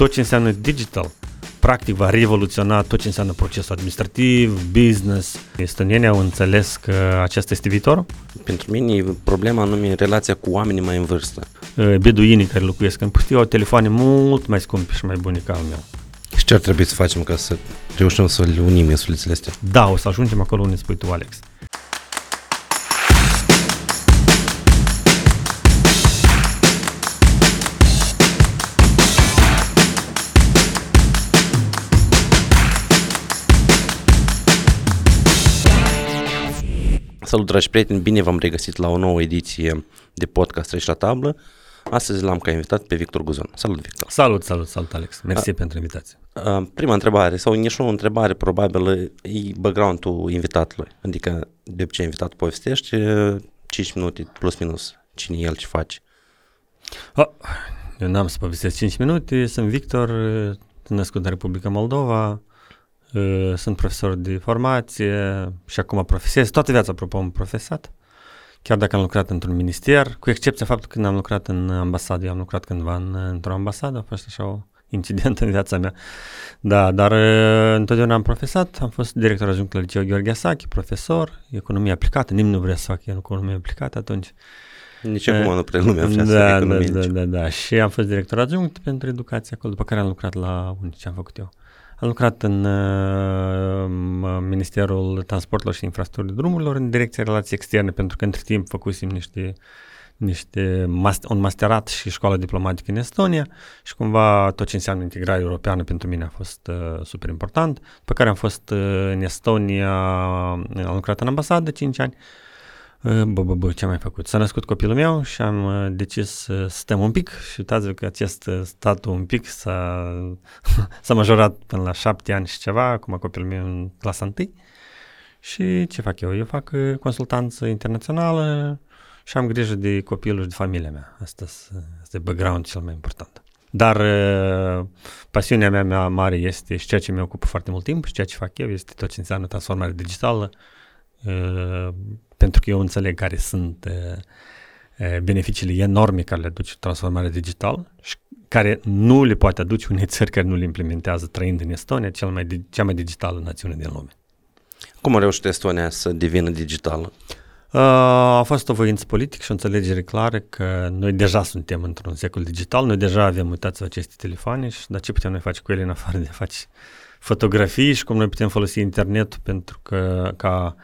tot ce înseamnă digital, practic va revoluționa tot ce înseamnă procesul administrativ, business. Estonienii au înțeles că acesta este viitorul? Pentru mine problema anume relația cu oamenii mai în vârstă. Beduinii care locuiesc în pustiu au telefoane mult mai scumpe și mai bune ca al meu. Și ce ar trebui să facem ca să reușim să le unim insulițele astea? Da, o să ajungem acolo unde spui tu, Alex. Salut, dragi prieteni! Bine v-am regăsit la o nouă ediție de podcast Treci la tablă. Astăzi l-am ca invitat pe Victor Guzon. Salut, Victor! Salut, salut, salut, Alex! Mersi a, pentru invitație. A, prima întrebare, sau nici o întrebare probabil, e background-ul invitatului. Adică, de ce invitat povestește, 5 minute plus minus, cine e el, ce face. Oh, eu n-am să povestesc 5 minute, sunt Victor, născut în Republica Moldova, Uh, sunt profesor de formație și acum profesez. Toată viața, apropo, am profesat. Chiar dacă am lucrat într-un minister, cu excepția faptului când am lucrat în ambasadă, eu am lucrat cândva în, într-o ambasadă, a fost așa o incident în viața mea. Da, dar uh, întotdeauna am profesat, am fost director ajunct la Liceu Gheorghe Asachi, profesor, economie aplicată, nimeni nu vrea să facă economie aplicată atunci. Nici uh, acum nu prea lumea vrea da, să da, da, da, da, și am fost director adjunct pentru educație acolo, după care am lucrat la unde ce am făcut eu. Am lucrat în uh, Ministerul Transportului și Infrastructurii Drumurilor în direcția relații externe, pentru că între timp făcusem niște niște un masterat și școală diplomatică în Estonia și cumva tot ce înseamnă integrare europeană pentru mine a fost uh, super important. Pe care am fost uh, în Estonia, am lucrat în ambasadă 5 ani, Bă, bă, bă, ce am mai făcut? S-a născut copilul meu și am uh, decis să stăm un pic și uitați că acest uh, statul un pic s-a, s-a majorat până la șapte ani și ceva, acum copilul meu în clasa 1. Și ce fac eu? Eu fac uh, consultanță internațională și am grijă de copilul și de familia mea. Asta este background cel mai important. Dar pasiunea mea, mea mare este și ceea ce mi ocupă foarte mult timp și ceea ce fac eu este tot ce înseamnă transformare digitală, pentru că eu înțeleg care sunt beneficiile enorme care le aduce transformarea digitală și care nu le poate aduce unei țări care nu le implementează trăind în Estonia, cel mai, cea mai digitală națiune din lume. Cum a reușit Estonia să devină digitală? Uh, a fost o voință politică și o înțelegere clară că noi deja suntem într-un secol digital, noi deja avem, uitați aceste telefoane și dar ce putem noi face cu ele în afară de a face fotografii și cum noi putem folosi internetul pentru că ca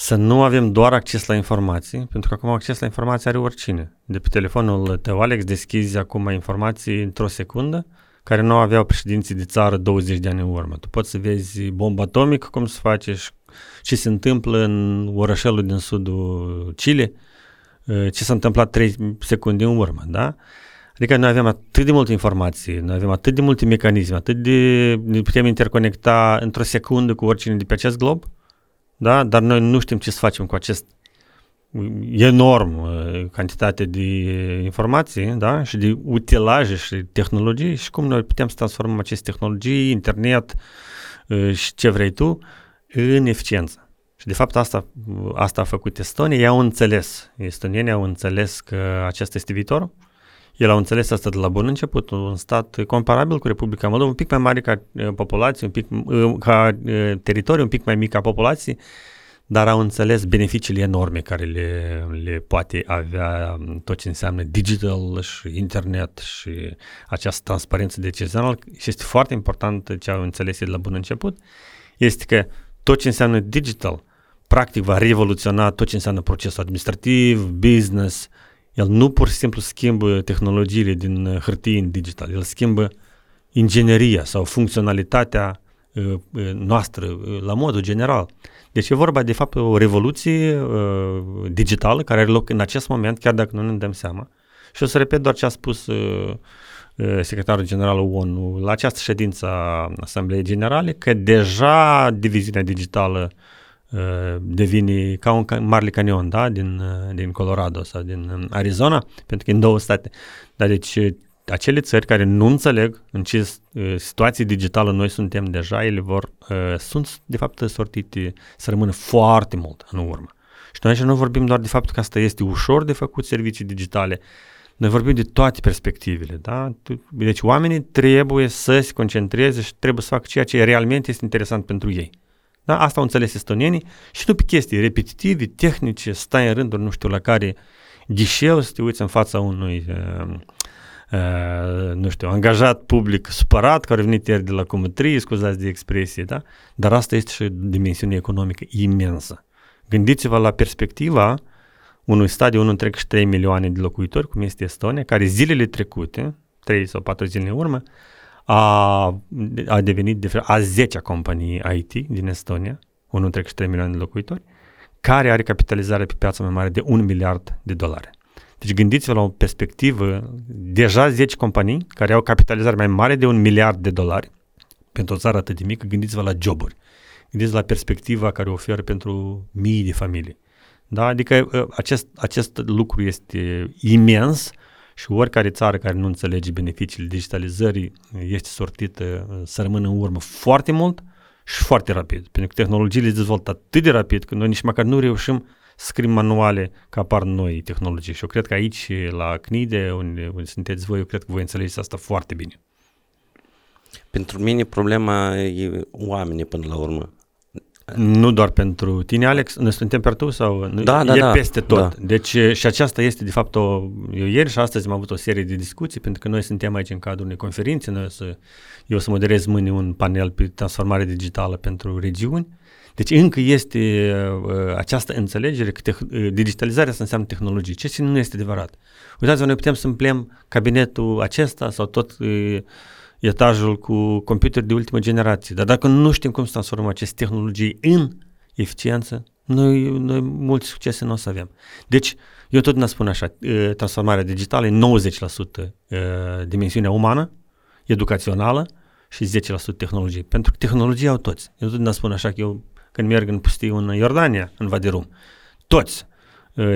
să nu avem doar acces la informații, pentru că acum acces la informații are oricine. De pe telefonul tău, Alex, deschizi acum informații într-o secundă, care nu aveau președinții de țară 20 de ani în urmă. Tu poți să vezi bomba atomică, cum se face și ce se întâmplă în orășelul din sudul Chile, ă, ce s-a întâmplat 3 secunde în urmă, da? Adică noi avem atât de multe informații, noi avem atât de multe mecanisme, atât de ne putem interconecta într-o secundă cu oricine de pe acest glob, da? dar noi nu știm ce să facem cu acest enorm uh, cantitate de informații da? și de utilaje și tehnologii și cum noi putem să transformăm aceste tehnologii, internet uh, și ce vrei tu, în eficiență. Și de fapt asta, asta a făcut Estonia, ei au înțeles, estonienii au înțeles că acesta este viitorul el a înțeles asta de la bun început, un stat comparabil cu Republica Moldova, un pic mai mare ca populație, un pic ca teritoriu, un pic mai mic ca populație, dar au înțeles beneficiile enorme care le, le poate avea tot ce înseamnă digital și internet și această transparență decizională și este foarte important ce au înțeles de la bun început, este că tot ce înseamnă digital practic va revoluționa tot ce înseamnă procesul administrativ, business, el nu pur și simplu schimbă tehnologiile din uh, hârtie în digital, el schimbă ingineria sau funcționalitatea uh, uh, noastră la modul general. Deci e vorba de fapt o revoluție digitală care are loc în acest moment, chiar dacă nu ne dăm seama. Și o să repet doar ce a spus secretarul general ONU la această ședință a Asambleei Generale, că deja diviziunea digitală uh, Uh, devine ca un Marley Canyon, da, din, uh, din Colorado sau din um, Arizona, pentru că în două state. Dar deci uh, acele țări care nu înțeleg în ce situație digitală noi suntem deja, ele vor, sunt de fapt sortite să rămână foarte mult în urmă. Și noi aici nu vorbim doar de faptul că asta este ușor de făcut servicii digitale, Noi vorbim de toate perspectivele, da? Deci oamenii trebuie să se concentreze și trebuie să facă ceea ce realmente este interesant pentru ei. Da? Asta au înțeles estonienii și nu pe chestii repetitive, tehnice, stai în rânduri, nu știu, la care ghișeu să te uiți în fața unui uh, uh, nu știu, angajat public supărat care a venit ieri de la cometrie, scuzați de expresie, da? Dar asta este și dimensiune economică imensă. Gândiți-vă la perspectiva unui stat de 1,3 milioane de locuitori, cum este Estonia, care zilele trecute, 3 sau 4 zile în urmă, a, a devenit de a 10-a companie IT din Estonia, 1,3 milioane de locuitori, care are capitalizare pe piața mai mare de 1 miliard de dolari. Deci gândiți-vă la o perspectivă, deja 10 companii care au capitalizare mai mare de 1 miliard de dolari pentru o țară atât de mică, gândiți-vă la joburi. Gândiți-vă la perspectiva care o oferă pentru mii de familii. Da? Adică ă, acest, acest lucru este imens și oricare țară care nu înțelege beneficiile digitalizării este sortită să rămână în urmă foarte mult și foarte rapid. Pentru că tehnologiile se dezvoltă atât de rapid că noi nici măcar nu reușim să scriem manuale că apar noi tehnologii. Și eu cred că aici, la CNIDE, unde, unde sunteți voi, eu cred că voi înțelegeți asta foarte bine. Pentru mine problema e oamenii până la urmă. Nu doar pentru tine, Alex, noi suntem per tu sau da, da, e da, peste tot. Da. Deci și aceasta este de fapt o, eu ieri și astăzi am avut o serie de discuții pentru că noi suntem aici în cadrul unei conferințe, noi o să, eu o să moderez mâine un panel pe transformare digitală pentru regiuni. Deci încă este uh, această înțelegere că te- uh, digitalizarea să înseamnă tehnologie. Ce nu este adevărat. Uitați-vă, noi putem să împlem cabinetul acesta sau tot uh, etajul cu computer de ultimă generație. Dar dacă nu știm cum să transformăm aceste tehnologii în eficiență, noi, noi mulți succese nu o să avem. Deci, eu tot ne spun așa, transformarea digitală e 90% dimensiunea umană, educațională și 10% tehnologie. Pentru că tehnologia au toți. Eu tot ne spun așa că eu când merg în pustiu în Iordania, în Vadirum, toți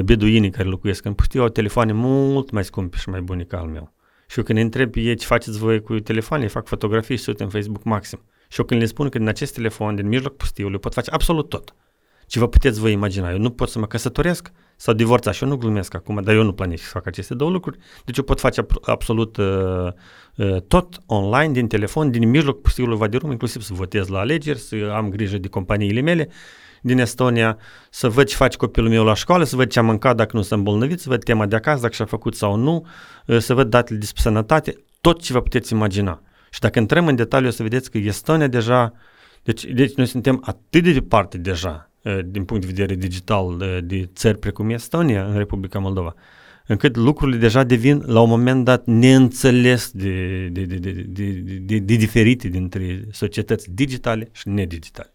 beduinii care locuiesc în pustiu au telefoane mult mai scumpe și mai bune ca al meu. Și eu când îi întreb pe ei ce faceți voi cu telefoane, fac fotografii și în Facebook maxim. Și eu când le spun că din acest telefon, din mijloc pustiului, pot face absolut tot. Ce vă puteți voi imagina. Eu nu pot să mă căsătoresc sau divorța și eu nu glumesc acum, dar eu nu planific să fac aceste două lucruri. Deci eu pot face absolut uh, uh, tot online, din telefon, din mijloc pustiului Vadirum, inclusiv să votez la alegeri, să am grijă de companiile mele din Estonia, să văd ce face copilul meu la școală, să văd ce a mâncat dacă nu s-a îmbolnăvit, să văd tema de acasă, dacă și-a făcut sau nu, ă, să văd datele despre sănătate, tot ce vă puteți imagina. Și dacă intrăm în detaliu, o să vedeți că Estonia deja, deci, deci noi suntem atât de departe deja, ă, din punct de vedere digital, de, de țări precum Estonia, în Republica Moldova, încât lucrurile deja devin la un moment dat neînțeles de, de, de, de, de, de, de diferite dintre societăți digitale și nedigitale.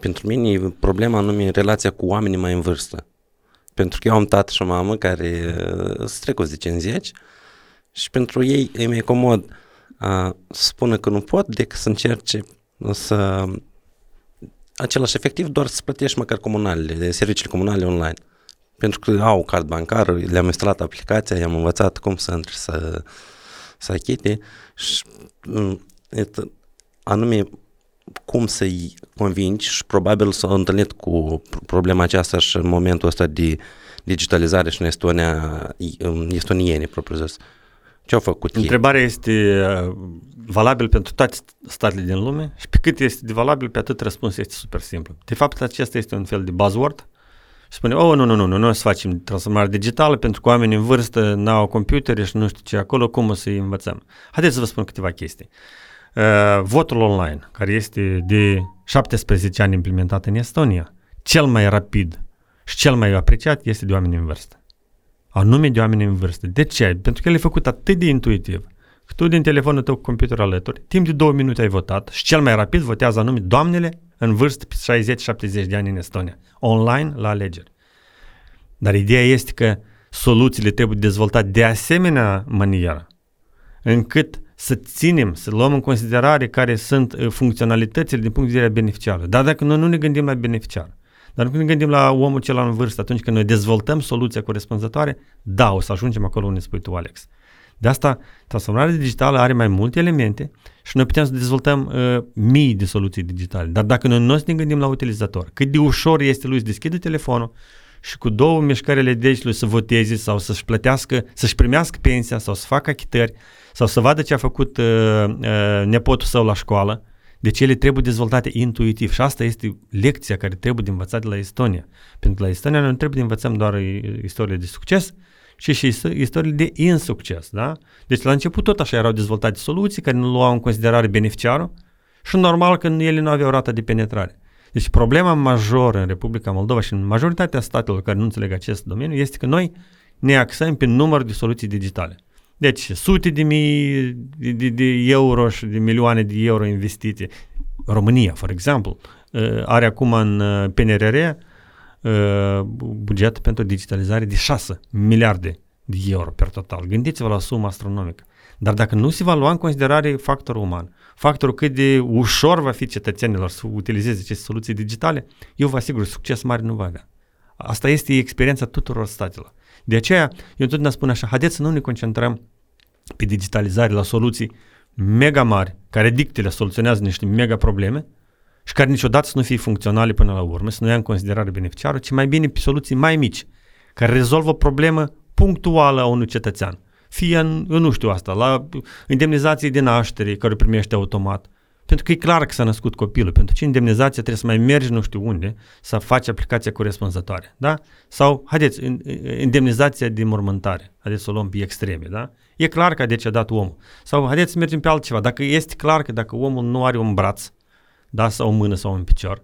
Pentru mine e problema anume relația cu oamenii mai în vârstă. Pentru că eu am tată și o mamă care uh, sunt trecuți de 50 și pentru ei e mai comod uh, să spună că nu pot decât să încerce să același efectiv doar să plătești măcar comunalele, serviciile comunale online. Pentru că au card bancar, le-am instalat aplicația, i-am învățat cum să între să, să achite și um, anume cum să-i convingi și probabil s-au întâlnit cu problema aceasta și în momentul ăsta de digitalizare și în Estonia, estonieni, propriu zis. Ce au făcut Întrebarea ei? este uh, valabil pentru toate statele din lume și pe cât este de valabil, pe atât răspunsul este super simplu. De fapt, acesta este un fel de buzzword și spune, oh, nu, nu, nu, nu, noi să facem transformare digitală pentru că oamenii în vârstă n-au computere și nu știu ce acolo, cum o să-i învățăm. Haideți să vă spun câteva chestii. Uh, votul online, care este de 17 ani implementat în Estonia, cel mai rapid și cel mai apreciat este de oameni în vârstă. Anume de oameni în vârstă. De ce? Pentru că el e făcut atât de intuitiv. Că tu din telefonul tău cu computer alături, timp de două minute ai votat și cel mai rapid votează anume doamnele în vârstă pe 60-70 de ani în Estonia. Online la alegeri. Dar ideea este că soluțiile trebuie dezvoltate de asemenea manieră încât să ținem, să luăm în considerare care sunt uh, funcționalitățile din punct de vedere beneficiar. Dar dacă noi nu ne gândim la beneficiar, dar nu ne gândim la omul cel în vârstă, atunci când noi dezvoltăm soluția corespunzătoare, da, o să ajungem acolo unde spui tu, Alex. De asta, transformarea digitală are mai multe elemente și noi putem să dezvoltăm uh, mii de soluții digitale. Dar dacă noi nu ne gândim la utilizator, cât de ușor este lui să deschide telefonul și cu două mișcările degetului să voteze sau să-și plătească, să-și primească pensia sau să facă achitări sau să vadă ce a făcut uh, uh, nepotul său la școală. Deci ele trebuie dezvoltate intuitiv și asta este lecția care trebuie de învățat de la Estonia. Pentru că la Estonia noi nu trebuie de învățăm doar istorie de succes, ci și istorie de insucces. Da? Deci la început tot așa erau dezvoltate soluții care nu luau în considerare beneficiarul și normal că ele nu aveau rata de penetrare. Deci problema majoră în Republica Moldova și în majoritatea statelor care nu înțeleg acest domeniu este că noi ne axăm pe număr de soluții digitale. Deci sute de mii de, de, de euro și de milioane de euro investite. România, for exemplu, uh, are acum în uh, PNRR uh, buget pentru digitalizare de 6 miliarde de euro per total. Gândiți-vă la sumă astronomică. Dar dacă nu se va lua în considerare factorul uman, factorul cât de ușor va fi cetățenilor să utilizeze aceste soluții digitale, eu vă asigur, succes mare nu va avea. Asta este experiența tuturor statelor. De aceea, eu întotdeauna spun așa, haideți să nu ne concentrăm pe digitalizare la soluții mega mari, care dictele soluționează niște mega probleme și care niciodată să nu fie funcționale până la urmă, să nu ia în considerare beneficiarul, ci mai bine pe soluții mai mici, care rezolvă o problemă punctuală a unui cetățean fie în, eu nu știu asta, la indemnizații de naștere care primește automat. Pentru că e clar că s-a născut copilul. Pentru ce indemnizația trebuie să mai mergi nu știu unde să faci aplicația corespunzătoare. Da? Sau, haideți, indemnizația de mormântare. Haideți să o luăm pe extreme. Da? E clar că a decedat omul. Sau haideți să mergem pe altceva. Dacă este clar că dacă omul nu are un braț, da, sau o mână sau un picior,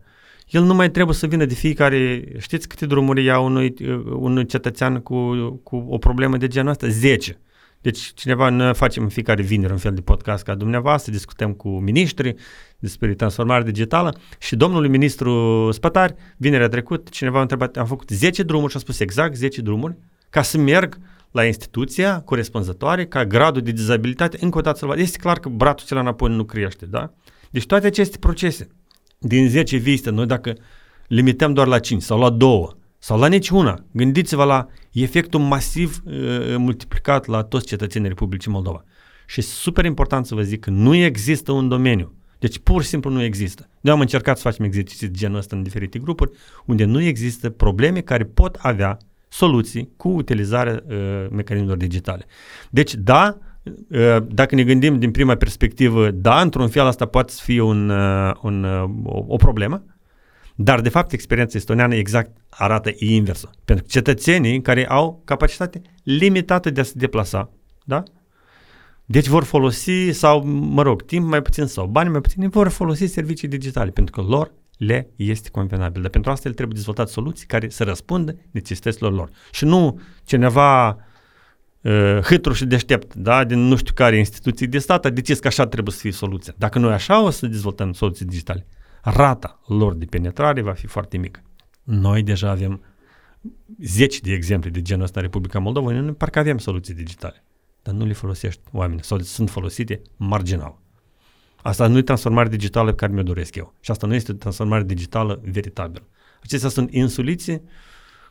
el nu mai trebuie să vină de fiecare, știți câte drumuri ia unui, unui cetățean cu, cu o problemă de genul ăsta? 10. Deci cineva, ne facem în fiecare vineri un fel de podcast ca dumneavoastră, discutăm cu miniștri despre transformare digitală și domnul ministru Spătari, vinerea trecut, cineva a întrebat, am făcut 10 drumuri și a spus exact 10 drumuri ca să merg la instituția corespunzătoare, ca gradul de dizabilitate încă o dată să Este clar că bratul cel înapoi nu crește, da? Deci toate aceste procese, din 10 vizite, noi dacă limităm doar la 5 sau la 2, sau la niciuna. Gândiți-vă la efectul masiv uh, multiplicat la toți cetățenii Republicii Moldova. Și super important să vă zic că nu există un domeniu. Deci pur și simplu nu există. Noi am încercat să facem exerciții de genul ăsta în diferite grupuri, unde nu există probleme care pot avea soluții cu utilizarea uh, mecanismelor digitale. Deci, da, uh, dacă ne gândim din prima perspectivă, da, într-un fel asta poate fi un, uh, un, uh, o, o problemă, dar, de fapt, experiența estoniană exact arată inversul. Pentru că cetățenii care au capacitate limitată de a se deplasa, da? Deci vor folosi, sau, mă rog, timp mai puțin sau bani mai puțin, vor folosi servicii digitale, pentru că lor le este convenabil. Dar pentru asta el trebuie dezvoltat soluții care să răspundă necesităților lor. Și nu cineva uh, hâtru și deștept, da, din nu știu care instituții de stat, a decis că așa trebuie să fie soluția. Dacă noi așa o să dezvoltăm soluții digitale, rata lor de penetrare va fi foarte mică. Noi deja avem zeci de exemple de genul ăsta în Republica Moldova, noi parcă avem soluții digitale, dar nu le folosești oamenii sau sunt folosite marginal. Asta nu e transformare digitală pe care mi-o doresc eu. Și asta nu este transformare digitală veritabilă. Acestea sunt insuliții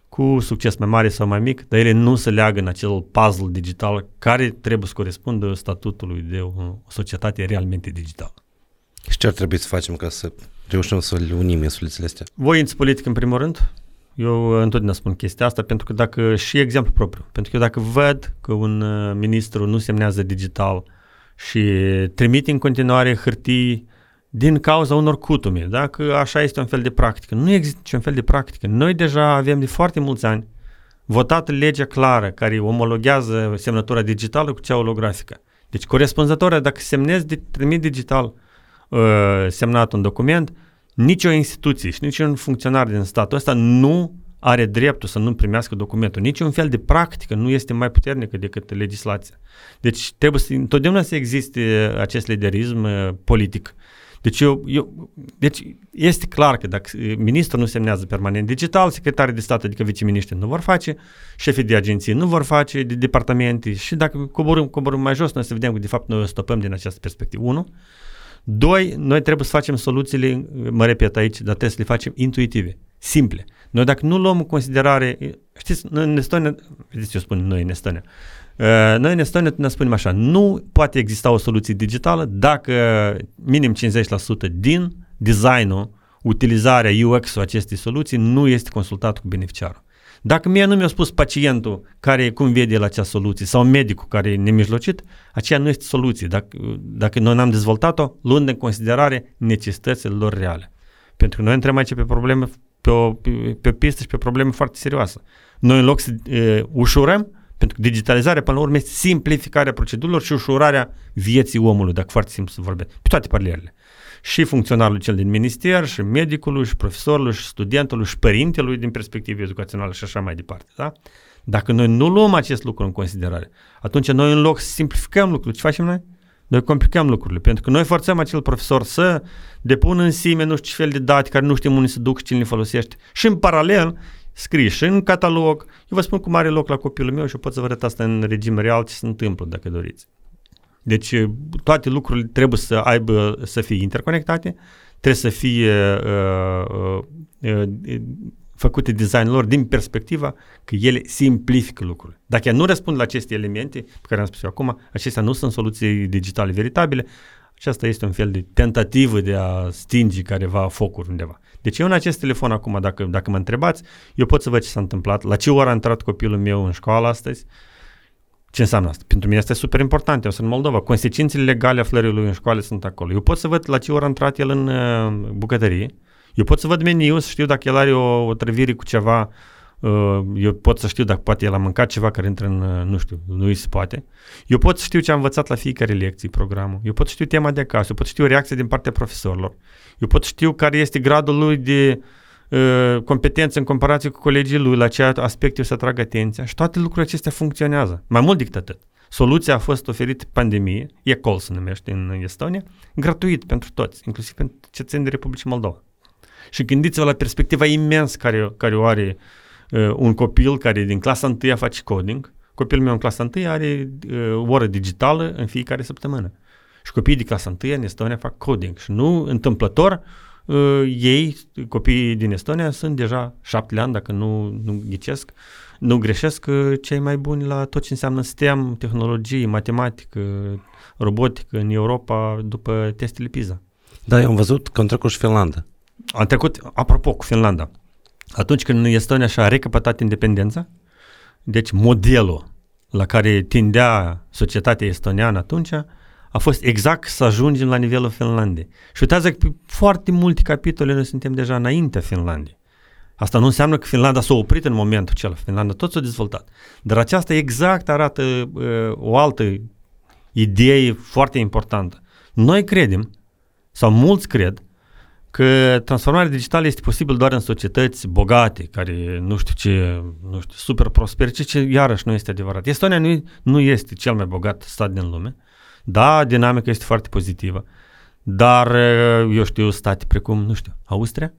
cu succes mai mare sau mai mic, dar ele nu se leagă în acel puzzle digital care trebuie să corespundă statutului de o societate realmente digitală. Și ce ar trebui să facem ca să reușim să le unim insulițele astea? Voință politică, în primul rând. Eu întotdeauna spun chestia asta pentru că dacă, și exemplu propriu, pentru că eu dacă văd că un uh, ministru nu semnează digital și trimite în continuare hârtii din cauza unor cutume, dacă așa este un fel de practică. Nu există niciun fel de practică. Noi deja avem de foarte mulți ani votat legea clară care omologează semnătura digitală cu cea olografică. Deci corespunzătoarea, dacă semnezi de trimit digital, Uh, semnat un document, nicio instituție și niciun funcționar din statul ăsta nu are dreptul să nu primească documentul. Niciun fel de practică nu este mai puternică decât legislația. Deci trebuie să, întotdeauna să existe acest liderism uh, politic. Deci, eu, eu, deci este clar că dacă ministrul nu semnează permanent digital, secretarii de stat, adică viceministrii nu vor face, șefii de agenții nu vor face, de departamente și dacă coborâm, coborâm mai jos, noi să vedem că de fapt noi o stopăm din această perspectivă. Unu, Doi, noi trebuie să facem soluțiile, mă repet aici, dar trebuie să le facem intuitive, simple. Noi dacă nu luăm în considerare, știți, noi în Estonia, vedeți ce eu spun noi în Estonia, uh, noi în Estonia ne spunem așa, nu poate exista o soluție digitală dacă minim 50% din designul, utilizarea UX-ul acestei soluții nu este consultat cu beneficiarul. Dacă mie nu mi-a spus pacientul care cum vede la acea soluție sau medicul care e nemijlocit, aceea nu este soluție. Dacă, dacă noi n-am dezvoltat-o, luând în considerare necesitățile lor reale. Pentru că noi intrăm aici pe probleme, pe o, pe, pe pistă și pe probleme foarte serioase. Noi în loc să e, ușurăm, pentru că digitalizarea, până la urmă, este simplificarea procedurilor și ușurarea vieții omului, dacă foarte simplu să vorbesc, pe toate paralelele. Și funcționarul cel din minister, și medicului, și profesorului, și studentului, și părintelui din perspectivă educațională și așa mai departe. Da? Dacă noi nu luăm acest lucru în considerare, atunci noi în loc să simplificăm lucrurile, ce facem noi? Noi complicăm lucrurile, pentru că noi forțăm acel profesor să depună în sime nu știu ce fel de date care nu știm unde se duc și cine le folosește. Și în paralel scrie și în catalog. Eu vă spun cum are loc la copilul meu și eu pot să vă arăt asta în regim real ce se întâmplă, dacă doriți. Deci toate lucrurile trebuie să aibă, să fie interconectate, trebuie să fie uh, uh, uh, făcute designul lor din perspectiva că ele simplifică lucrurile. Dacă nu răspund la aceste elemente pe care am spus eu acum, acestea nu sunt soluții digitale veritabile, aceasta este un fel de tentativă de a stinge careva focuri undeva. Deci eu în acest telefon acum, dacă, dacă mă întrebați, eu pot să văd ce s-a întâmplat, la ce oră a intrat copilul meu în școală astăzi, ce înseamnă asta? Pentru mine este super important. Eu sunt în Moldova. Consecințele legale aflării lui în școală sunt acolo. Eu pot să văd la ce oră a intrat el în uh, bucătărie. Eu pot să văd meniul, să știu dacă el are o, o trăvire cu ceva. Uh, eu pot să știu dacă poate el a mâncat ceva care intră în, uh, nu știu, nu îi se poate. Eu pot să știu ce a învățat la fiecare lecție programul. Eu pot să știu tema de acasă. Eu pot să știu reacția din partea profesorilor. Eu pot să știu care este gradul lui de uh, competență în comparație cu colegii lui, la ce aspecte o să atragă atenția și toate lucrurile acestea funcționează. Mai mult decât atât. Soluția a fost oferită pandemie, ECOL se numește în Estonia, gratuit pentru toți, inclusiv pentru cetățenii de Republicii Moldova. Și gândiți-vă la perspectiva imensă care, care o are uh, un copil care din clasa 1 face coding. Copilul meu în clasa 1 are uh, o oră digitală în fiecare săptămână. Și copiii de clasa 1 în Estonia fac coding. Și nu întâmplător, uh, ei, copiii din Estonia, sunt deja șapte ani, dacă nu, nu ghicesc, nu greșesc, uh, cei mai buni la tot ce înseamnă STEM, tehnologie, matematică, robotică în Europa după testele PISA. Da, eu am văzut că am trecut și Finlanda. Am trecut, apropo, cu Finlanda. Atunci când Estonia și-a recăpătat independența, deci modelul la care tindea societatea estoniană atunci a fost exact să ajungem la nivelul Finlandei. Și uitați că pe foarte multe capitole noi suntem deja înaintea Finlandei. Asta nu înseamnă că Finlanda s-a oprit în momentul acela. Finlanda tot s-a dezvoltat. Dar aceasta exact arată uh, o altă idee foarte importantă. Noi credem, sau mulți cred, că transformarea digitală este posibil doar în societăți bogate, care nu știu ce, nu știu, super prospere, ce, ce iarăși nu este adevărat. Estonia nu, nu este cel mai bogat stat din lume. Da, dinamica este foarte pozitivă. Dar, eu știu, state precum, nu știu, Austria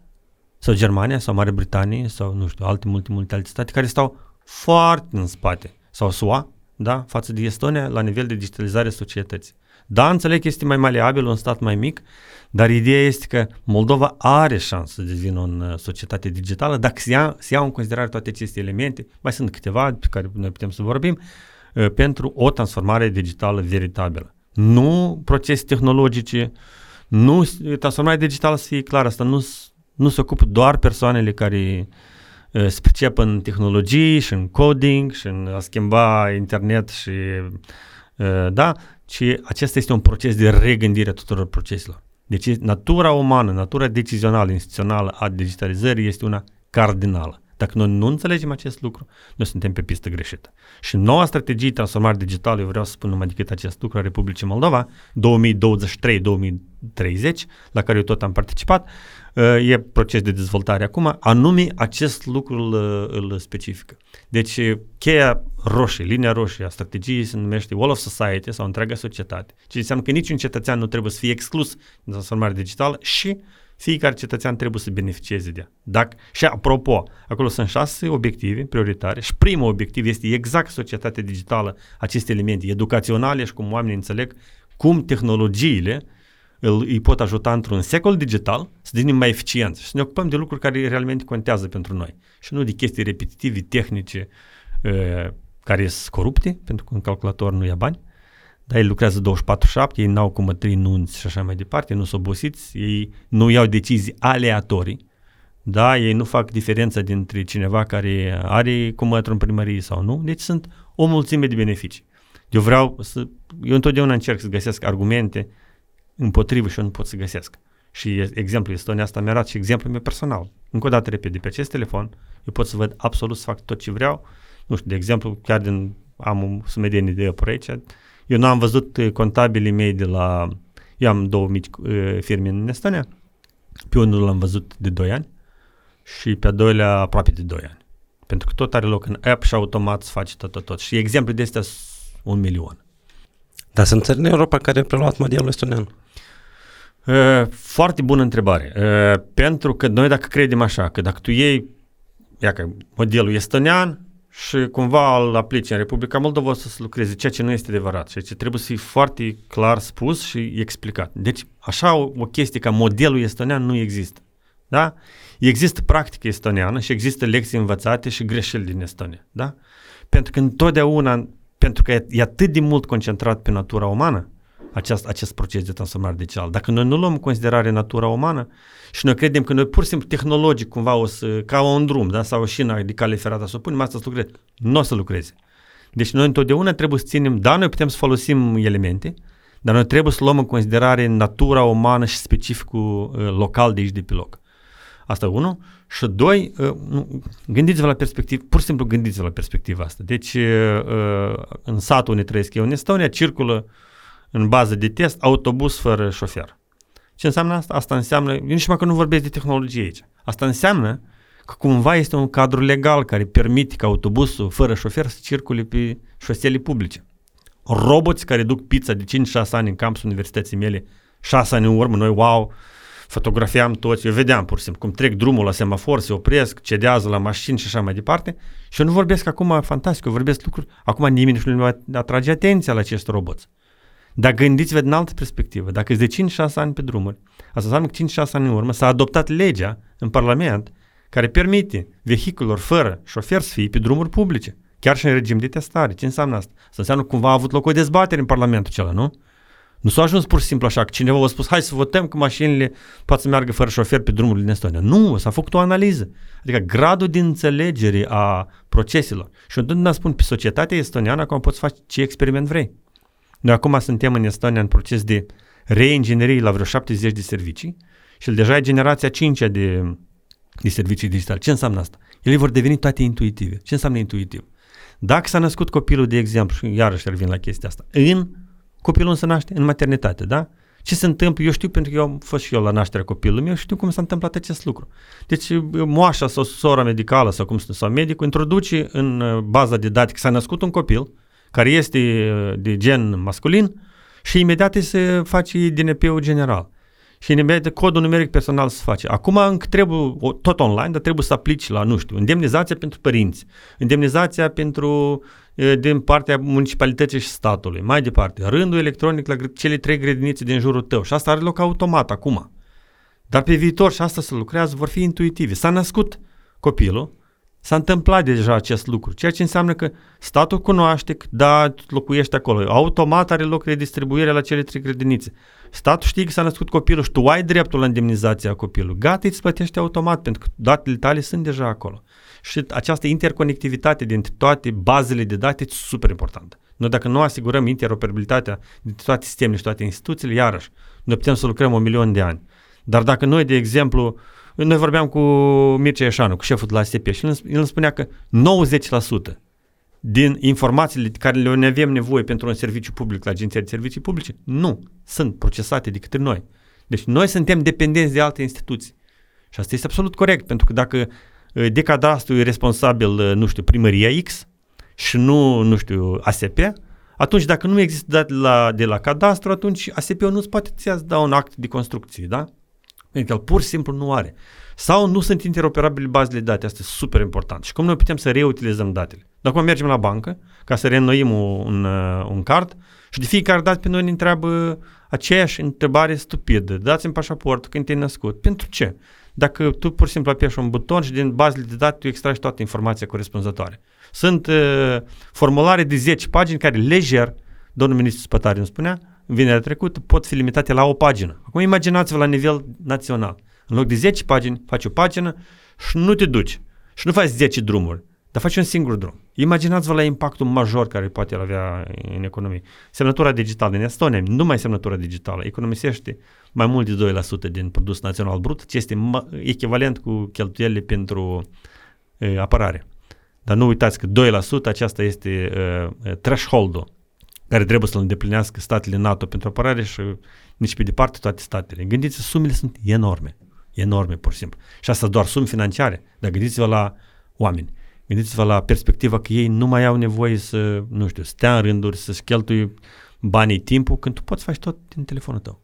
sau Germania sau Marea Britanie sau, nu știu, alte, multe, multe alte state care stau foarte în spate. Sau SUA, da, față de Estonia, la nivel de digitalizare societății. Da, înțeleg că este mai maleabil, un stat mai mic, dar ideea este că Moldova are șansă să devină o societate digitală dacă se ia, se iau în considerare toate aceste elemente, mai sunt câteva pe care noi putem să vorbim, pentru o transformare digitală veritabilă. Nu procese tehnologice, nu transformarea digitală să fie clar, asta nu, nu se ocupă doar persoanele care uh, se pricep în tehnologii și în coding și în a schimba internet și uh, da, ci acesta este un proces de regândire a tuturor proceselor. Deci natura umană, natura decizională, instituțională a digitalizării este una cardinală. Dacă noi nu înțelegem acest lucru, noi suntem pe pistă greșită. Și noua strategie transformare digitală, eu vreau să spun numai decât acest lucru a Republicii Moldova, 2023-2030, la care eu tot am participat, e proces de dezvoltare acum, anume acest lucru îl, îl specifică. Deci cheia roșie, linia roșie a strategiei se numește Wall of Society sau întreaga societate. Ce înseamnă că niciun cetățean nu trebuie să fie exclus din transformare digitală și fiecare cetățean trebuie să beneficieze de ea. Dacă, și apropo, acolo sunt șase obiective prioritare și primul obiectiv este exact societatea digitală, aceste elemente educaționale și cum oamenii înțeleg cum tehnologiile îl, îi pot ajuta într-un secol digital să devenim mai eficienți și să ne ocupăm de lucruri care realmente contează pentru noi și nu de chestii repetitive, tehnice, uh, care sunt corupte, pentru că un calculator nu ia bani, dar ei lucrează 24-7, ei n-au cumătrii nunți și așa mai departe, nu sunt obosiți, ei nu iau decizii aleatorii, Da, ei nu fac diferența dintre cineva care are cumătru în primărie sau nu, deci sunt o mulțime de beneficii. Eu vreau să, eu întotdeauna încerc să găsesc argumente împotrivă și eu nu pot să găsesc. Și exemplul Estonia asta mi arată și exemplul meu personal. Încă o dată, repede, pe acest telefon, eu pot să văd absolut să fac tot ce vreau. Nu știu, de exemplu, chiar din, am o sumedenie de pe aici, eu nu am văzut uh, contabilii mei de la, eu am două mici uh, firme în Estonia, pe unul l-am văzut de 2 ani și pe a doilea aproape de 2 ani. Pentru că tot are loc în app și automat se face tot, tot, tot. Și exemplu de astea un milion. Dar sunt țări în Europa care au preluat modelul estonian. Uh, foarte bună întrebare. Uh, pentru că noi dacă credem așa, că dacă tu iei ia că modelul estonian și cumva îl aplici în Republica Moldova să se lucreze, ceea ce nu este adevărat, ceea ce trebuie să fie foarte clar spus și explicat. Deci așa o, o chestie ca modelul estonian nu există. Da? Există practică estoniană și există lecții învățate și greșeli din Estonia. Da? Pentru că întotdeauna, pentru că e atât de mult concentrat pe natura umană, acest, acest proces de transformare digitală. Dacă noi nu luăm în considerare natura umană și noi credem că noi pur și simplu tehnologic cumva o să, ca un drum, da, sau o șină de cale ferată, să o punem asta să lucreze, nu o să lucreze. Deci noi întotdeauna trebuie să ținem, da, noi putem să folosim elemente, dar noi trebuie să luăm în considerare natura umană și specificul uh, local de aici de pe loc. Asta unul. Și doi, uh, gândiți-vă la perspectivă, pur și simplu gândiți-vă la perspectiva asta. Deci, uh, uh, în satul unde trăiesc eu, în Estonia, circulă în bază de test autobuz fără șofer. Ce înseamnă asta? Asta înseamnă, eu nici măcar nu vorbesc de tehnologie aici. Asta înseamnă că cumva este un cadru legal care permite ca autobuzul fără șofer să circule pe șosele publice. Roboți care duc pizza de 5-6 ani în campus universității mele, 6 ani în urmă, noi, wow, fotografiam toți, eu vedeam pur și simplu cum trec drumul la semafor, se opresc, cedează la mașini și așa mai departe. Și eu nu vorbesc acum fantastic, eu vorbesc lucruri, acum nimeni nu va atrage atenția la acest roboți. Dar gândiți-vă din altă perspectivă, dacă de 5-6 ani pe drumuri, asta înseamnă că 5-6 ani în urmă s-a adoptat legea în Parlament care permite vehiculelor fără șofer să fie pe drumuri publice, chiar și în regim de testare. Ce înseamnă asta? Asta înseamnă că cumva a avut loc o dezbatere în Parlamentul acela, nu? Nu s-a ajuns pur și simplu așa, că cineva a spus, hai să votăm că mașinile pot să meargă fără șofer pe drumurile din Estonia. Nu, s-a făcut o analiză. Adică gradul de înțelegere a proceselor. Și întotdeauna spun, pe societatea estoniană acum poți face ce experiment vrei. Noi acum suntem în Estonia în proces de reinginerie la vreo 70 de servicii și deja e generația 5 de, de servicii digitale. Ce înseamnă asta? Ele vor deveni toate intuitive. Ce înseamnă intuitiv? Dacă s-a născut copilul, de exemplu, și iarăși revin la chestia asta, în copilul se naște în maternitate, da? Ce se întâmplă? Eu știu pentru că eu am fost și eu la nașterea copilului meu, știu cum s-a întâmplat acest lucru. Deci moașa sau sora medicală sau cum sau medicul introduce în uh, baza de date că s-a născut un copil, care este uh, de gen masculin și imediat se face DNP-ul general. Și imediat codul numeric personal se face. Acum încă trebuie, tot online, dar trebuie să aplici la, nu știu, indemnizația pentru părinți, indemnizația pentru uh, din partea municipalității și statului, mai departe, rândul electronic la cele trei grădinițe din jurul tău și asta are loc automat acum. Dar pe viitor și asta se lucrează, vor fi intuitive. S-a născut copilul, S-a întâmplat deja acest lucru, ceea ce înseamnă că statul cunoaște că da, tu locuiești acolo. Automat are loc redistribuirea la cele trei grădinițe. Statul știe că s-a născut copilul și tu ai dreptul la indemnizația copilului. Gata, îți plătește automat pentru că datele tale sunt deja acolo. Și această interconectivitate dintre toate bazele de date e super importantă. Noi dacă nu asigurăm interoperabilitatea dintre toate sistemele și toate instituțiile, iarăși, noi putem să lucrăm un milion de ani. Dar dacă noi, de exemplu, noi vorbeam cu Mircea Ieșanu, cu șeful de la ASP și el îmi spunea că 90% din informațiile care le avem nevoie pentru un serviciu public la Agenția de Servicii Publice nu sunt procesate de către noi. Deci noi suntem dependenți de alte instituții. Și asta este absolut corect, pentru că dacă uh, de cadastru e responsabil, uh, nu știu, primăria X și nu, nu știu, ASP, atunci dacă nu există date la, de la cadastru, atunci ASP-ul nu-ți poate să da un act de construcție, da? Pentru că el pur și simplu nu are. Sau nu sunt interoperabile bazele de date. Asta e super important. Și cum noi putem să reutilizăm datele? Dacă mergem la bancă ca să reînnoim un, un, uh, un card și de fiecare dată pe noi ne întreabă aceeași întrebare stupidă. Dați-mi pașaport când te-ai născut. Pentru ce? Dacă tu pur și simplu apeși un buton și din bazele de date tu extragi toată informația corespunzătoare. Sunt uh, formulare de 10 pagini care lejer, domnul ministru Spătari îmi spunea, vinerea trecută, pot fi limitate la o pagină. Acum imaginați-vă la nivel național. În loc de 10 pagini, faci o pagină și nu te duci. Și nu faci 10 drumuri, dar faci un singur drum. Imaginați-vă la impactul major care poate el avea în economie. Semnătura digitală din Estonia, numai semnătura digitală, economisește mai mult de 2% din produs național brut, ce este echivalent cu cheltuielile pentru uh, apărare. Dar nu uitați că 2% aceasta este uh, threshold-ul care trebuie să-l îndeplinească statele NATO pentru apărare și nici pe departe toate statele. Gândiți-vă, sumele sunt enorme. Enorme, pur și simplu. Și asta doar sume financiare. Dar gândiți-vă la oameni. Gândiți-vă la perspectiva că ei nu mai au nevoie să, nu știu, stea în rânduri, să-și cheltui banii timpul, când tu poți face tot din telefonul tău.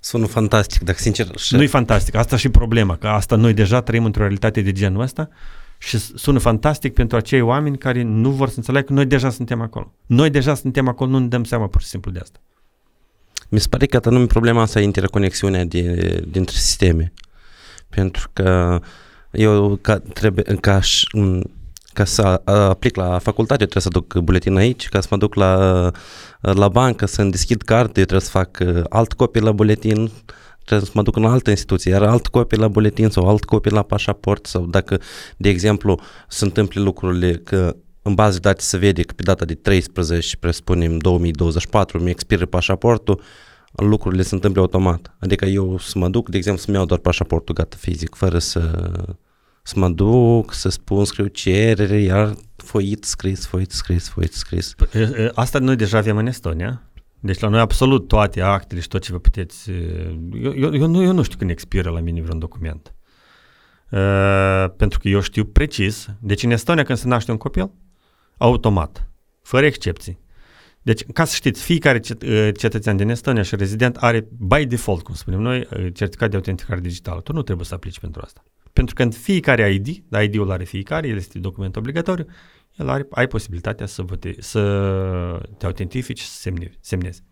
Sună fantastic, dar sincer... Și... Nu-i fantastic, asta și problema, că asta noi deja trăim într-o realitate de genul ăsta și sună fantastic pentru acei oameni care nu vor să înțeleagă că noi deja suntem acolo. Noi deja suntem acolo, nu ne dăm seama pur și simplu de asta. Mi se pare că anume problema asta e interconexiunea de, dintre sisteme. Pentru că eu ca, trebuie, ca, ca să aplic la facultate trebuie să duc buletin aici, ca să mă duc la, la bancă să-mi deschid carte trebuie să fac alt copii la buletin, trebuie să mă duc în altă instituție, iar alt copii la buletin sau alt copii la pașaport sau dacă, de exemplu, se întâmplă lucrurile că în bază de date se vede că pe data de 13, presupunem 2024, mi expiră pașaportul, lucrurile se întâmplă automat. Adică eu să mă duc, de exemplu, să-mi iau doar pașaportul gata fizic, fără să, să mă duc, să spun, scriu cerere, iar foit scris, foit scris, foit scris. Asta noi deja avem în Estonia. Deci la noi absolut toate actele și tot ce vă puteți... Eu, eu, eu, nu, eu nu știu când expiră la mine vreun document. Uh, pentru că eu știu precis. Deci în Estonia când se naște un copil, automat, fără excepții. Deci, ca să știți, fiecare cet- cetățean din Estonia și rezident are, by default, cum spunem noi, certificat de autenticare digitală. Tu nu trebuie să aplici pentru asta. Pentru că în fiecare ID, da, ID-ul are fiecare, el este document obligatoriu, el are, ai posibilitatea să, vote, să te autentifici și să semne, semnezi.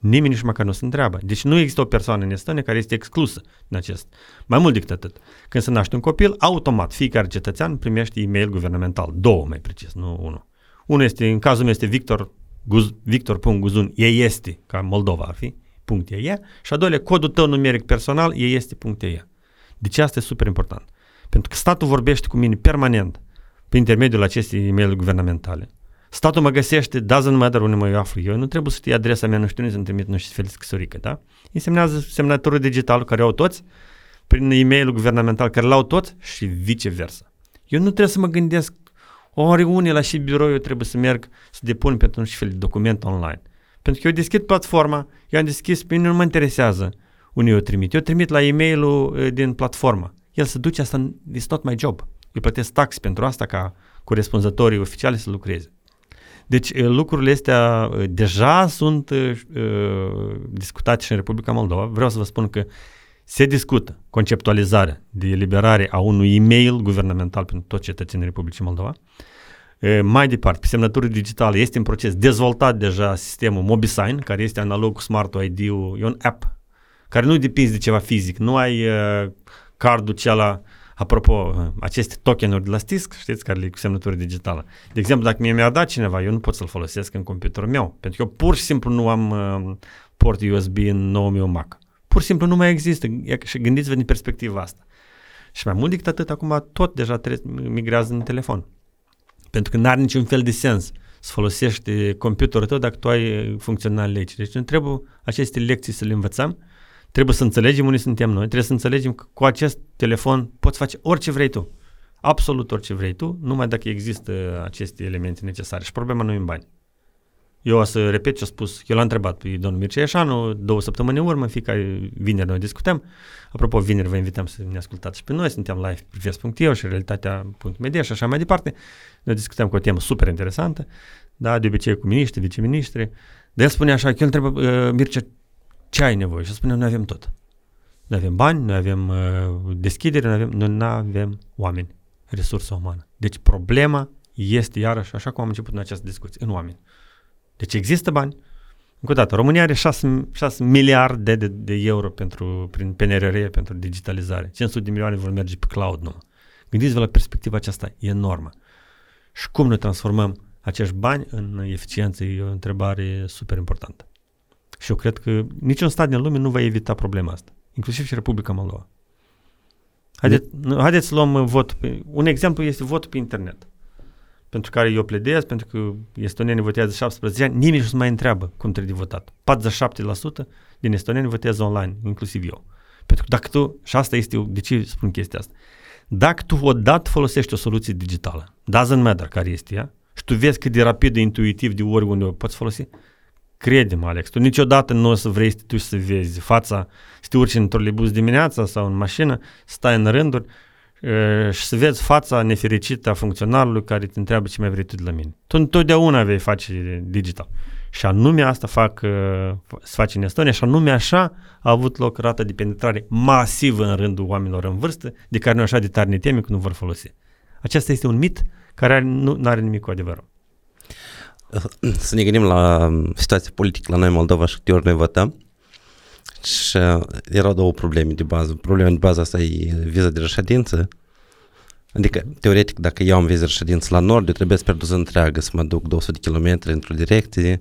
Nimeni nici măcar nu se întreabă. Deci nu există o persoană în Estonia care este exclusă din acest. Mai mult decât atât. Când se naște un copil, automat fiecare cetățean primește e-mail guvernamental. Două, mai precis, nu unul. Unul este, în cazul meu este Victor, Guz, Victor.guzun, e este, ca Moldova ar fi, punct .ee, și a doilea, codul tău numeric personal, e este punct .ee. Deci asta e super important. Pentru că statul vorbește cu mine permanent prin intermediul acestei e mail guvernamentale. Statul mă găsește, doesn't matter unde mă aflu eu, nu trebuie să știi adresa mea, nu știu să-mi trimit nu știu fel de scrisorică, da? Însemnează semnătură digitală care au toți, prin e-mail guvernamental care l-au toți și viceversa. Eu nu trebuie să mă gândesc oriunde la și birou eu trebuie să merg să depun pentru un fel de document online. Pentru că eu deschid platforma, eu am deschis, pe mine nu mă interesează unde eu trimit. Eu trimit la e-mailul uh, din platformă. El se duce, asta is not my job. Eu plătesc tax pentru asta ca corespunzătorii oficiali să lucreze. Deci uh, lucrurile astea uh, deja sunt uh, discutate și în Republica Moldova. Vreau să vă spun că se discută conceptualizarea de eliberare a unui e-mail guvernamental pentru toți cetățenii Republicii Moldova. Mai departe, pe semnătură digitală este în proces dezvoltat deja sistemul MobiSign, care este analog cu Smart ID-ul, e un app care nu depinde de ceva fizic, nu ai uh, cardul cela, apropo, aceste tokenuri de la STISC, știți, care le cu semnătură digitală. De exemplu, dacă mie mi-a dat cineva, eu nu pot să-l folosesc în computerul meu, pentru că eu pur și simplu nu am uh, port USB în nou meu Mac pur și simplu nu mai există. Și gândiți-vă din perspectiva asta. Și mai mult decât atât, acum tot deja trebuie, migrează în telefon. Pentru că nu are niciun fel de sens să folosești computerul tău dacă tu ai funcționale aici. Deci nu trebuie aceste lecții să le învățăm, trebuie să înțelegem unde suntem noi, trebuie să înțelegem că cu acest telefon poți face orice vrei tu. Absolut orice vrei tu, numai dacă există aceste elemente necesare. Și problema nu e în bani. Eu o să repet ce a spus, eu l-am întrebat pe domnul Mircea Ieșanu două săptămâni în urmă, fiecare vineri noi discutăm. Apropo, vineri vă invităm să ne ascultați și pe noi, suntem live pe ves.io și realitatea.media și așa mai departe. Noi discutăm cu o temă super interesantă, da, de obicei cu miniștri, viceministri. Dar el spune așa, că el întreabă, uh, Mircea, ce ai nevoie? Și spune, noi avem tot. Noi avem bani, noi avem uh, deschidere, noi avem, noi nu avem oameni, resursă umană. Deci problema este iarăși, așa cum am început în această discuție, în oameni. Deci există bani. Încă o dată, România are 6, 6 miliarde de, de euro pentru, prin PNRR, pentru digitalizare. 500 de milioane vor merge pe cloud numai. Gândiți-vă la perspectiva aceasta enormă. Și cum ne transformăm acești bani în eficiență e o întrebare super importantă. Și eu cred că niciun stat din lume nu va evita problema asta, inclusiv și Republica Moldova. Haideți, de... haideți să luăm vot. Pe, un exemplu este votul pe internet, pentru care eu pledez, pentru că estonienii votează 17 ani, nimeni nu se mai întreabă cum trebuie de votat. 47% din estonieni votează online, inclusiv eu. Pentru că dacă tu, și asta este, de ce spun chestia asta, dacă tu odată folosești o soluție digitală, doesn't matter care este ea, și tu vezi cât de rapid, de intuitiv, de oriunde o poți folosi, crede-mă, Alex, tu niciodată nu o să vrei să tu să vezi fața, să te urci în trolebus dimineața sau în mașină, stai în rânduri și să vezi fața nefericită a funcționarului care te întreabă ce mai vrei tu de la mine. Tu întotdeauna vei face digital. Și anume asta fac, se face în Estonia și anume așa a avut loc rata de penetrare masivă în rândul oamenilor în vârstă, de care noi așa de tare ne temem că nu vor folosi. Acesta este un mit care nu are nimic cu adevărul. Să ne gândim la situația politică la noi în Moldova și câte ori noi votăm. Și erau două probleme de bază. Problema de bază asta e viza de reședință. Adică, teoretic, dacă eu am viză de reședință la nord, eu trebuie să pierd o întreagă, să mă duc 200 de km într-o direcție,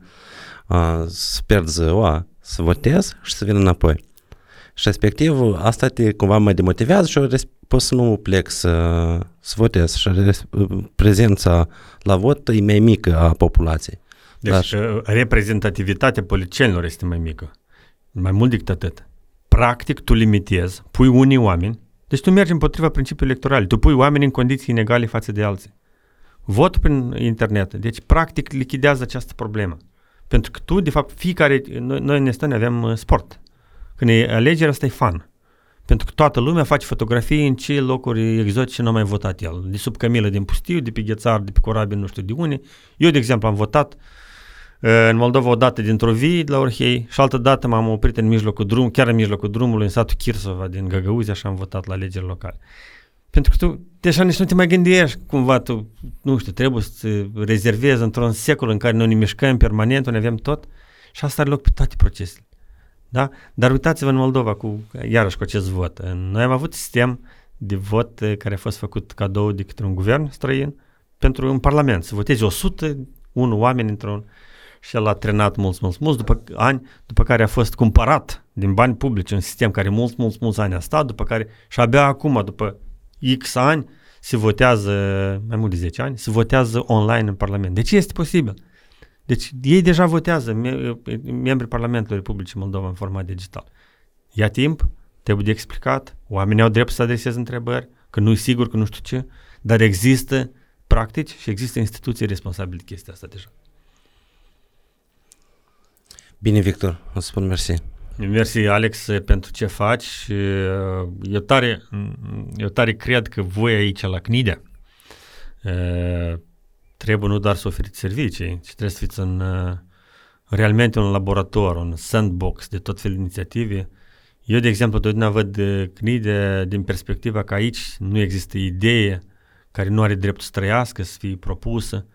să pierd ziua, să votez și să vin înapoi. Și respectiv, asta te cumva mă demotivează și eu pot să nu plec să, să votez și prezența la vot e mai mică a populației. Deci Dar... reprezentativitatea politicienilor este mai mică. Mai mult decât atât. Practic, tu limitezi, pui unii oameni, deci tu mergi împotriva principiului electoral, tu pui oameni în condiții inegale față de alții. Votul prin internet, deci practic lichidează această problemă. Pentru că tu, de fapt, fiecare, noi, noi în Estonia avem uh, sport. Când e alegerea, asta e fan. Pentru că toată lumea face fotografii în ce locuri exotice nu a mai votat el. De sub Camilă din Pustiu, de pe Ghețar, de pe Corabie, nu știu de unde. Eu, de exemplu, am votat uh, în Moldova o dată dintr-o vie de la Orhei și altă dată m-am oprit în mijlocul drum, chiar în mijlocul drumului, în satul Chirsova din Găgăuzia și am votat la alegeri locale. Pentru că tu, deja nici nu te mai gândești cumva, tu, nu știu, trebuie să rezervezi într-un secol în care noi ne mișcăm permanent, noi avem tot și asta are loc pe toate procesele. Da? Dar uitați-vă în Moldova, cu, iarăși cu acest vot. Noi am avut sistem de vot eh, care a fost făcut cadou de către un guvern străin pentru în Parlament, să voteze 101 oameni într-un și el a trenat mulți, mulți, mulți, după ani, după care a fost cumpărat din bani publici, un sistem care mulți, mulți, mulți ani a stat, după care și abia acum, după X ani, se votează, mai mult de 10 ani, se votează online în Parlament. De ce este posibil? Deci ei deja votează, membrii Parlamentului Republicii Moldova în format digital. Ia timp, trebuie de explicat, oamenii au drept să adreseze întrebări, că nu e sigur, că nu știu ce, dar există practici și există instituții responsabile de chestia asta deja. Bine, Victor, o să spun mersi. Mersi, Alex, pentru ce faci. Eu tare, eu tare cred că voi aici la CNIDE trebuie nu doar să oferiți servicii, ci trebuie să fiți în, uh, realmente un laborator, un sandbox de tot felul de inițiative. Eu, de exemplu, totdeauna văd uh, CNIDE din perspectiva că aici nu există idee care nu are dreptul să trăiască, să fie propusă.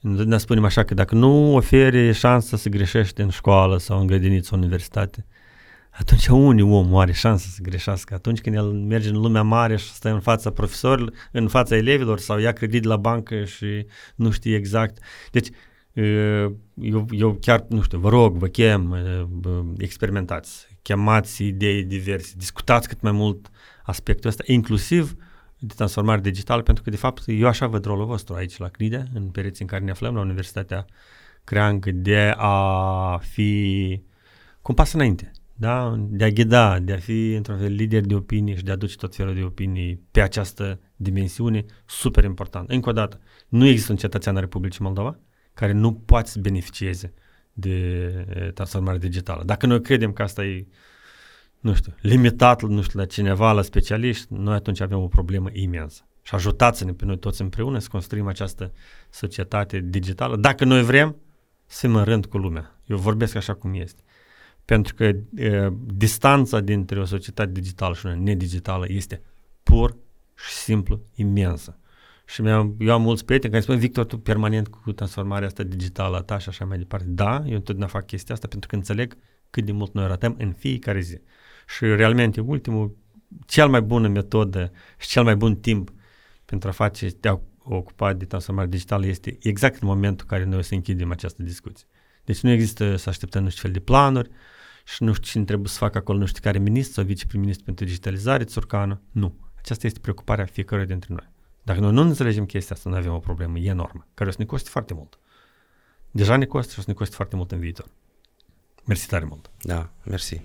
Ne spunem așa că dacă nu oferi șansa să greșești în școală sau în grădiniță sau universitate, atunci unii om are șansă să greșească. Atunci când el merge în lumea mare și stă în fața profesorilor, în fața elevilor sau ia credit la bancă și nu știe exact. Deci, eu, eu chiar, nu știu, vă rog, vă chem, experimentați, chemați idei diverse, discutați cât mai mult aspectul ăsta, inclusiv de transformare digitală, pentru că, de fapt, eu așa văd rolul vostru aici la CNIDE, în pereții în care ne aflăm, la Universitatea Creang, de a fi cu un pas înainte da? de a ghida, de a fi într-un fel lider de opinie și de a aduce tot felul de opinii pe această dimensiune, super important. Încă o dată, nu există un cetățean al Republicii Moldova care nu poate să beneficieze de transformare digitală. Dacă noi credem că asta e, nu știu, limitat, nu știu, la cineva, la specialiști, noi atunci avem o problemă imensă. Și ajutați-ne pe noi toți împreună să construim această societate digitală, dacă noi vrem să fim în rând cu lumea. Eu vorbesc așa cum este. Pentru că e, distanța dintre o societate digitală și una nedigitală este pur și simplu imensă. Și mi-am, eu am mulți prieteni care spun, Victor, tu permanent cu transformarea asta digitală a ta și așa mai departe. Da, eu întotdeauna fac chestia asta pentru că înțeleg cât de mult noi ratăm în fiecare zi. Și realmente ultimul, cel mai bună metodă și cel mai bun timp pentru a face, te a ocupa de transformare digitală este exact în momentul în care noi o să închidem această discuție. Deci nu există să așteptăm nu știu fel de planuri și nu știu cine trebuie să facă acolo, nu știu care ministru sau viceprim-ministru pentru digitalizare, Țurcană. Nu. Aceasta este preocuparea fiecăruia dintre noi. Dacă noi nu înțelegem chestia asta, nu avem o problemă enormă, care o să ne coste foarte mult. Deja ne costă și o să ne coste foarte mult în viitor. Mersi tare mult! Da, mersi.